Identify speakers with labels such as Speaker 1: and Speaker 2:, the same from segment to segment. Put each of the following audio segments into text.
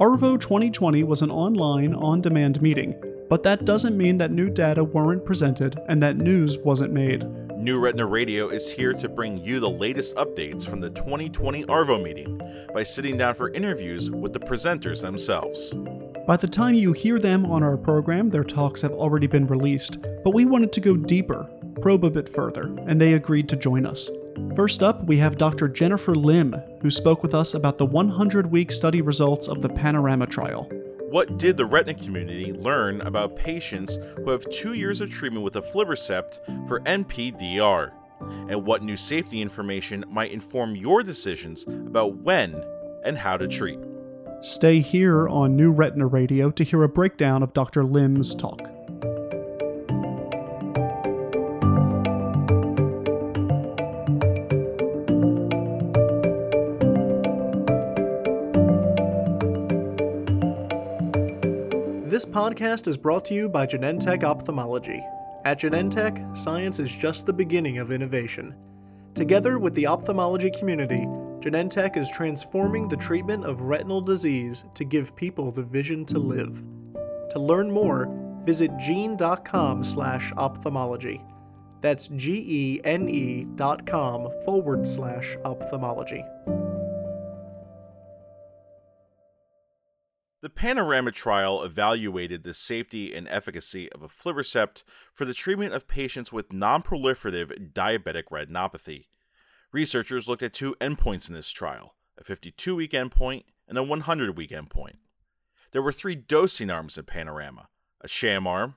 Speaker 1: ARVO 2020 was an online, on demand meeting, but that doesn't mean that new data weren't presented and that news wasn't made.
Speaker 2: New Retina Radio is here to bring you the latest updates from the 2020 ARVO meeting by sitting down for interviews with the presenters themselves.
Speaker 1: By the time you hear them on our program, their talks have already been released, but we wanted to go deeper, probe a bit further, and they agreed to join us. First up, we have Dr. Jennifer Lim, who spoke with us about the 100 week study results of the Panorama trial.
Speaker 2: What did the retina community learn about patients who have two years of treatment with aflibercept for NPDR? And what new safety information might inform your decisions about when and how to treat?
Speaker 1: Stay here on New Retina Radio to hear a breakdown of Dr. Lim's talk. This podcast is brought to you by Genentech Ophthalmology. At Genentech, science is just the beginning of innovation. Together with the ophthalmology community, Genentech is transforming the treatment of retinal disease to give people the vision to live. To learn more, visit gene.com slash ophthalmology. That's G-E-N-E dot com forward slash ophthalmology.
Speaker 2: The Panorama trial evaluated the safety and efficacy of aflibercept for the treatment of patients with nonproliferative diabetic retinopathy. Researchers looked at two endpoints in this trial a 52 week endpoint and a 100 week endpoint. There were three dosing arms in Panorama a sham arm,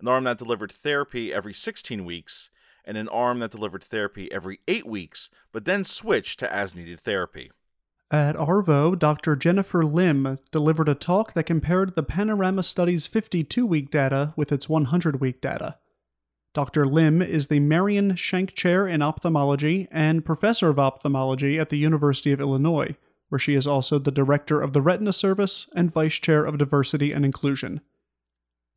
Speaker 2: an arm that delivered therapy every 16 weeks, and an arm that delivered therapy every 8 weeks, but then switched to as needed therapy.
Speaker 1: At ARVO, Dr. Jennifer Lim delivered a talk that compared the Panorama study's 52 week data with its 100 week data. Dr. Lim is the Marion Schenk Chair in Ophthalmology and Professor of Ophthalmology at the University of Illinois, where she is also the Director of the Retina Service and Vice Chair of Diversity and Inclusion.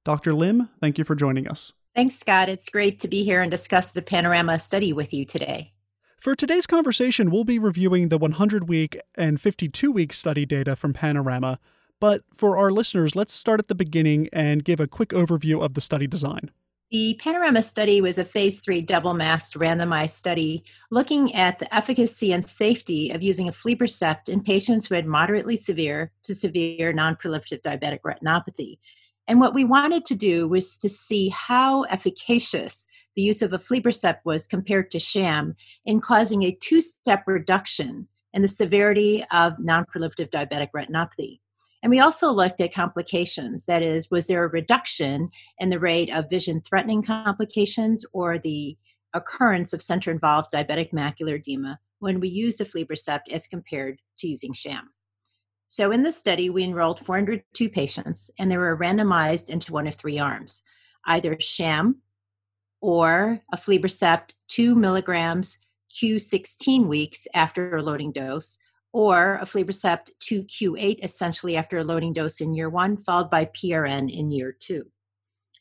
Speaker 1: Dr. Lim, thank you for joining us.
Speaker 3: Thanks, Scott. It's great to be here and discuss the Panorama study with you today.
Speaker 1: For today's conversation, we'll be reviewing the 100 week and 52 week study data from Panorama. But for our listeners, let's start at the beginning and give a quick overview of the study design.
Speaker 3: The Panorama study was a phase three double masked randomized study looking at the efficacy and safety of using a aflibercept in patients who had moderately severe to severe non-proliferative diabetic retinopathy. And what we wanted to do was to see how efficacious the use of aflibercept was compared to sham in causing a two-step reduction in the severity of non-proliferative diabetic retinopathy. And we also looked at complications. That is, was there a reduction in the rate of vision threatening complications or the occurrence of center involved diabetic macular edema when we used aflibercept as compared to using sham? So, in this study, we enrolled 402 patients and they were randomized into one of three arms either sham or aflibercept 2 milligrams Q16 weeks after a loading dose, or aflibercept 2Q8 essentially after a loading dose in year one, followed by PRN in year two.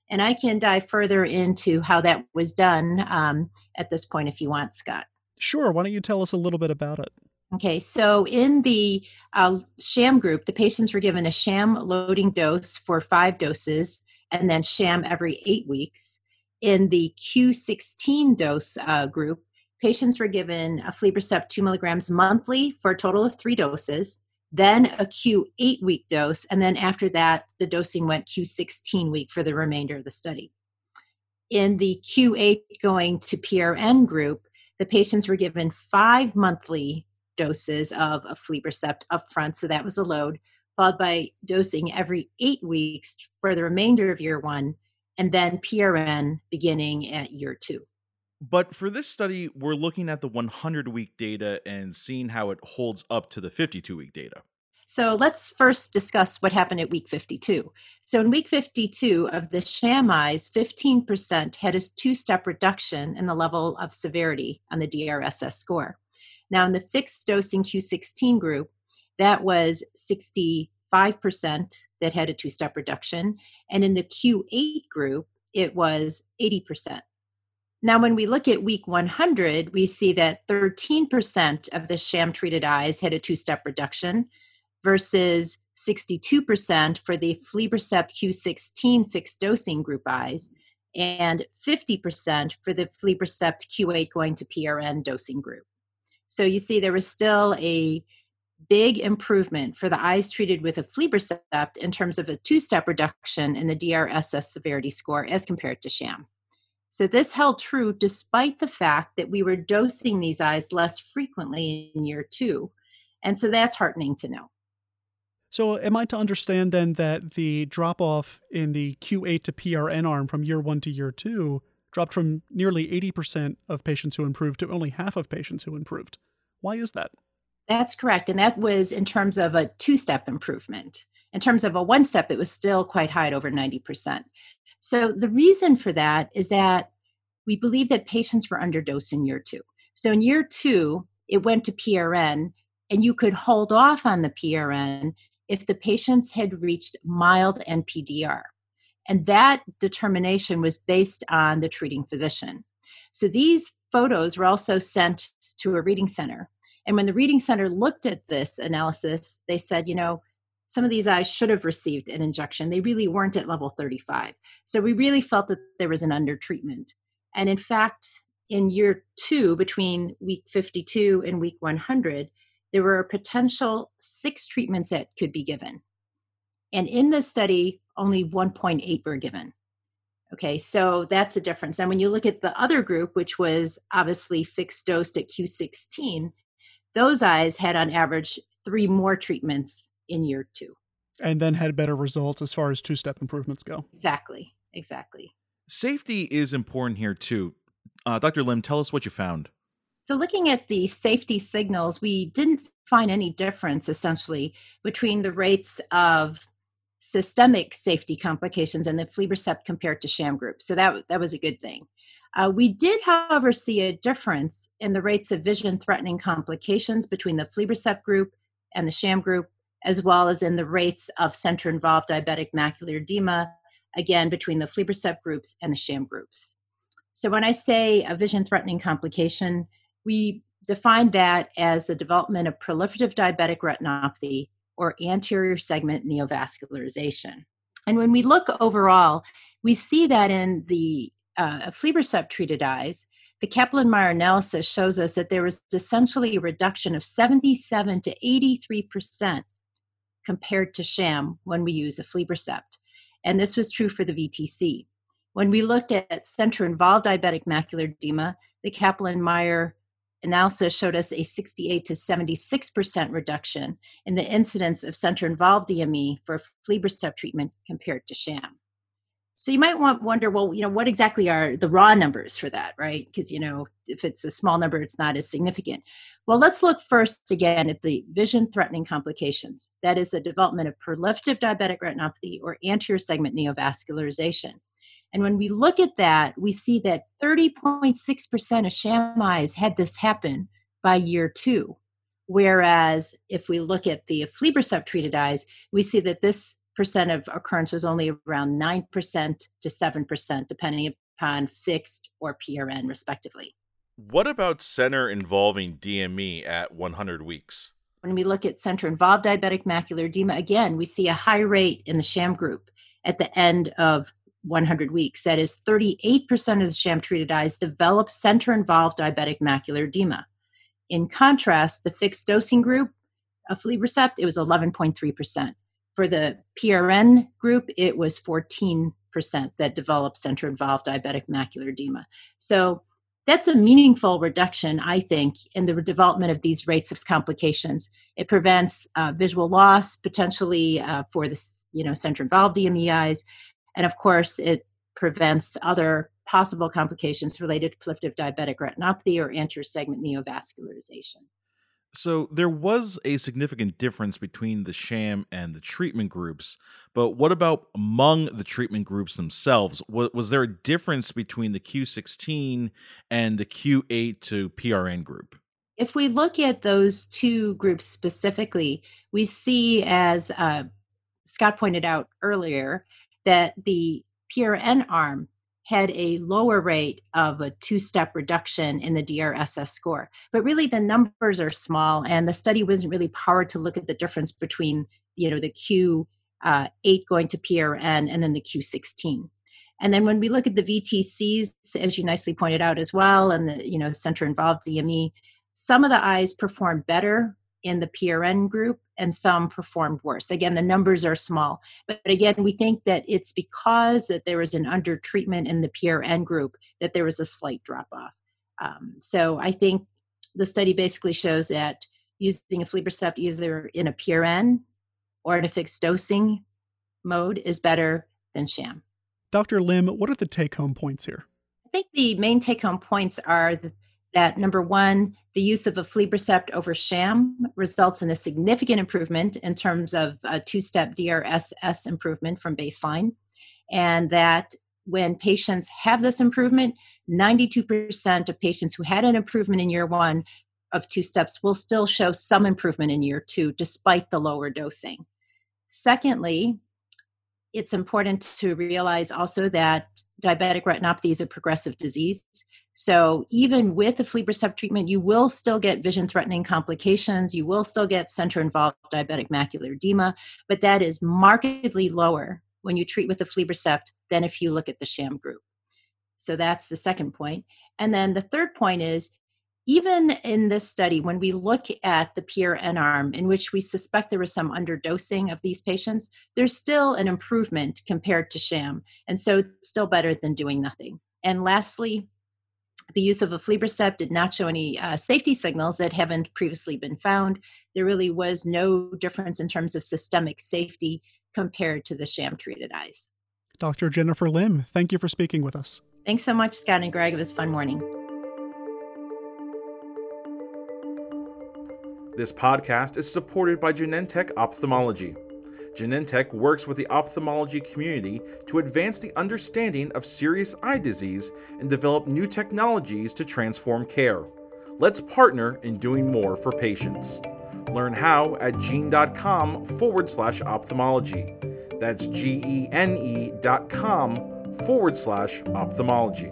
Speaker 3: And I can dive further into how that was done um, at this point if you want, Scott.
Speaker 1: Sure. Why don't you tell us a little bit about it?
Speaker 3: Okay, so in the uh, sham group, the patients were given a sham loading dose for five doses and then sham every eight weeks. In the Q16 dose uh, group, patients were given a aflibercept 2 milligrams monthly for a total of three doses, then a Q8 week dose, and then after that, the dosing went Q16 week for the remainder of the study. In the Q8 going to PRN group, the patients were given five monthly doses of a aflibercept upfront, so that was a load, followed by dosing every eight weeks for the remainder of year one, and then PRN beginning at year two.
Speaker 2: But for this study, we're looking at the 100 week data and seeing how it holds up to the 52 week data.
Speaker 3: So let's first discuss what happened at week 52. So in week 52 of the sham eyes, 15% had a two step reduction in the level of severity on the DRSS score. Now in the fixed dosing Q16 group, that was 65% that had a two step reduction. And in the Q8 group, it was 80%. Now, when we look at week 100, we see that 13% of the sham treated eyes had a two step reduction, versus 62% for the aflibercept Q16 fixed dosing group eyes and 50% for the aflibercept Q8 going to PRN dosing group. So you see there was still a big improvement for the eyes treated with aflibercept in terms of a two-step reduction in the DRSS severity score as compared to sham. So this held true despite the fact that we were dosing these eyes less frequently in year two. And so that's heartening to know.
Speaker 1: So, am I to understand then that the drop off in the Q8 to PRN arm from year one to year two dropped from nearly 80% of patients who improved to only half of patients who improved? Why is that?
Speaker 3: That's correct. And that was in terms of a two step improvement. In terms of a one step, it was still quite high at over 90%. So, the reason for that is that we believe that patients were underdosed in year two. So, in year two, it went to PRN, and you could hold off on the PRN if the patients had reached mild NPDR. And that determination was based on the treating physician. So these photos were also sent to a reading center. And when the reading center looked at this analysis, they said, you know, some of these eyes should have received an injection. They really weren't at level 35. So we really felt that there was an undertreatment. And in fact, in year two, between week 52 and week 100, there were a potential six treatments that could be given. And in this study, only 1.8 were given. Okay, so that's a difference. And when you look at the other group, which was obviously fixed dosed at Q16, those eyes had on average three more treatments in year two.
Speaker 1: And then had better results as far as two step improvements go.
Speaker 3: Exactly, exactly.
Speaker 2: Safety is important here too. Uh, Dr. Lim, tell us what you found.
Speaker 3: So, looking at the safety signals, we didn't find any difference essentially between the rates of systemic safety complications and the aflibercept compared to sham group. So, that, that was a good thing. Uh, we did, however, see a difference in the rates of vision threatening complications between the aflibercept group and the sham group, as well as in the rates of center involved diabetic macular edema, again, between the aflibercept groups and the sham groups. So, when I say a vision threatening complication, we define that as the development of proliferative diabetic retinopathy or anterior segment neovascularization. And when we look overall, we see that in the uh, aflibercept treated eyes, the Kaplan-Meier analysis shows us that there was essentially a reduction of 77 to 83 percent compared to sham when we use aflibercept. And this was true for the VTC. When we looked at center-involved diabetic macular edema, the Kaplan-Meier analysis showed us a 68 to 76% reduction in the incidence of center involved DME for aflibercept treatment compared to sham. So you might want wonder, well, you know, what exactly are the raw numbers for that, right? Because you know, if it's a small number, it's not as significant. Well, let's look first again at the vision-threatening complications. That is the development of proliferative diabetic retinopathy or anterior segment neovascularization. And when we look at that, we see that 30.6% of sham eyes had this happen by year two. Whereas if we look at the aflibercept treated eyes, we see that this of occurrence was only around 9% to 7%, depending upon fixed or PRN, respectively.
Speaker 2: What about center involving DME at 100 weeks?
Speaker 3: When we look at center involved diabetic macular edema, again, we see a high rate in the sham group at the end of 100 weeks. That is, 38% of the sham treated eyes develop center involved diabetic macular edema. In contrast, the fixed dosing group of aflibercept, it was 11.3%. For the PRN group, it was 14% that developed center involved diabetic macular edema. So that's a meaningful reduction, I think, in the development of these rates of complications. It prevents uh, visual loss potentially uh, for the you know center involved DME eyes. And of course, it prevents other possible complications related to proliferative diabetic retinopathy or anterior segment neovascularization.
Speaker 2: So there was a significant difference between the sham and the treatment groups, but what about among the treatment groups themselves? Was, was there a difference between the Q16 and the Q8 to PRN group?
Speaker 3: If we look at those two groups specifically, we see, as uh, Scott pointed out earlier, that the PRN arm had a lower rate of a two step reduction in the DRSS score. But really, the numbers are small, and the study wasn't really powered to look at the difference between you know the Q8 uh, going to PRN and then the Q16. And then when we look at the VTCs, as you nicely pointed out as well, and the you know center involved DME, some of the eyes perform better in the PRN group and some performed worse. Again, the numbers are small, but again, we think that it's because that there was an under treatment in the PRN group that there was a slight drop off. Um, so I think the study basically shows that using a aflibercept either in a PRN or in a fixed dosing mode is better than sham.
Speaker 1: Dr. Lim, what are the take home points here?
Speaker 3: I think the main take home points are that number one, the use of a aflibercept over sham results in a significant improvement in terms of a two step DRSS improvement from baseline. And that when patients have this improvement, 92% of patients who had an improvement in year one of two steps will still show some improvement in year two despite the lower dosing. Secondly, it's important to realize also that diabetic retinopathy is a progressive disease. So even with the aflibercept treatment, you will still get vision-threatening complications. You will still get center-involved diabetic macular edema, but that is markedly lower when you treat with the aflibercept than if you look at the sham group. So that's the second point. And then the third point is even in this study, when we look at the PRN arm, in which we suspect there was some underdosing of these patients, there's still an improvement compared to sham. And so still better than doing nothing. And lastly, the use of aflibercept did not show any uh, safety signals that haven't previously been found. There really was no difference in terms of systemic safety compared to the sham treated eyes.
Speaker 1: Dr. Jennifer Lim, thank you for speaking with us.
Speaker 3: Thanks so much, Scott and Greg. It was a fun morning.
Speaker 2: This podcast is supported by Genentech Ophthalmology. Genentech works with the ophthalmology community to advance the understanding of serious eye disease and develop new technologies to transform care. Let's partner in doing more for patients. Learn how at gene.com forward slash ophthalmology. That's G E N E dot com forward slash ophthalmology.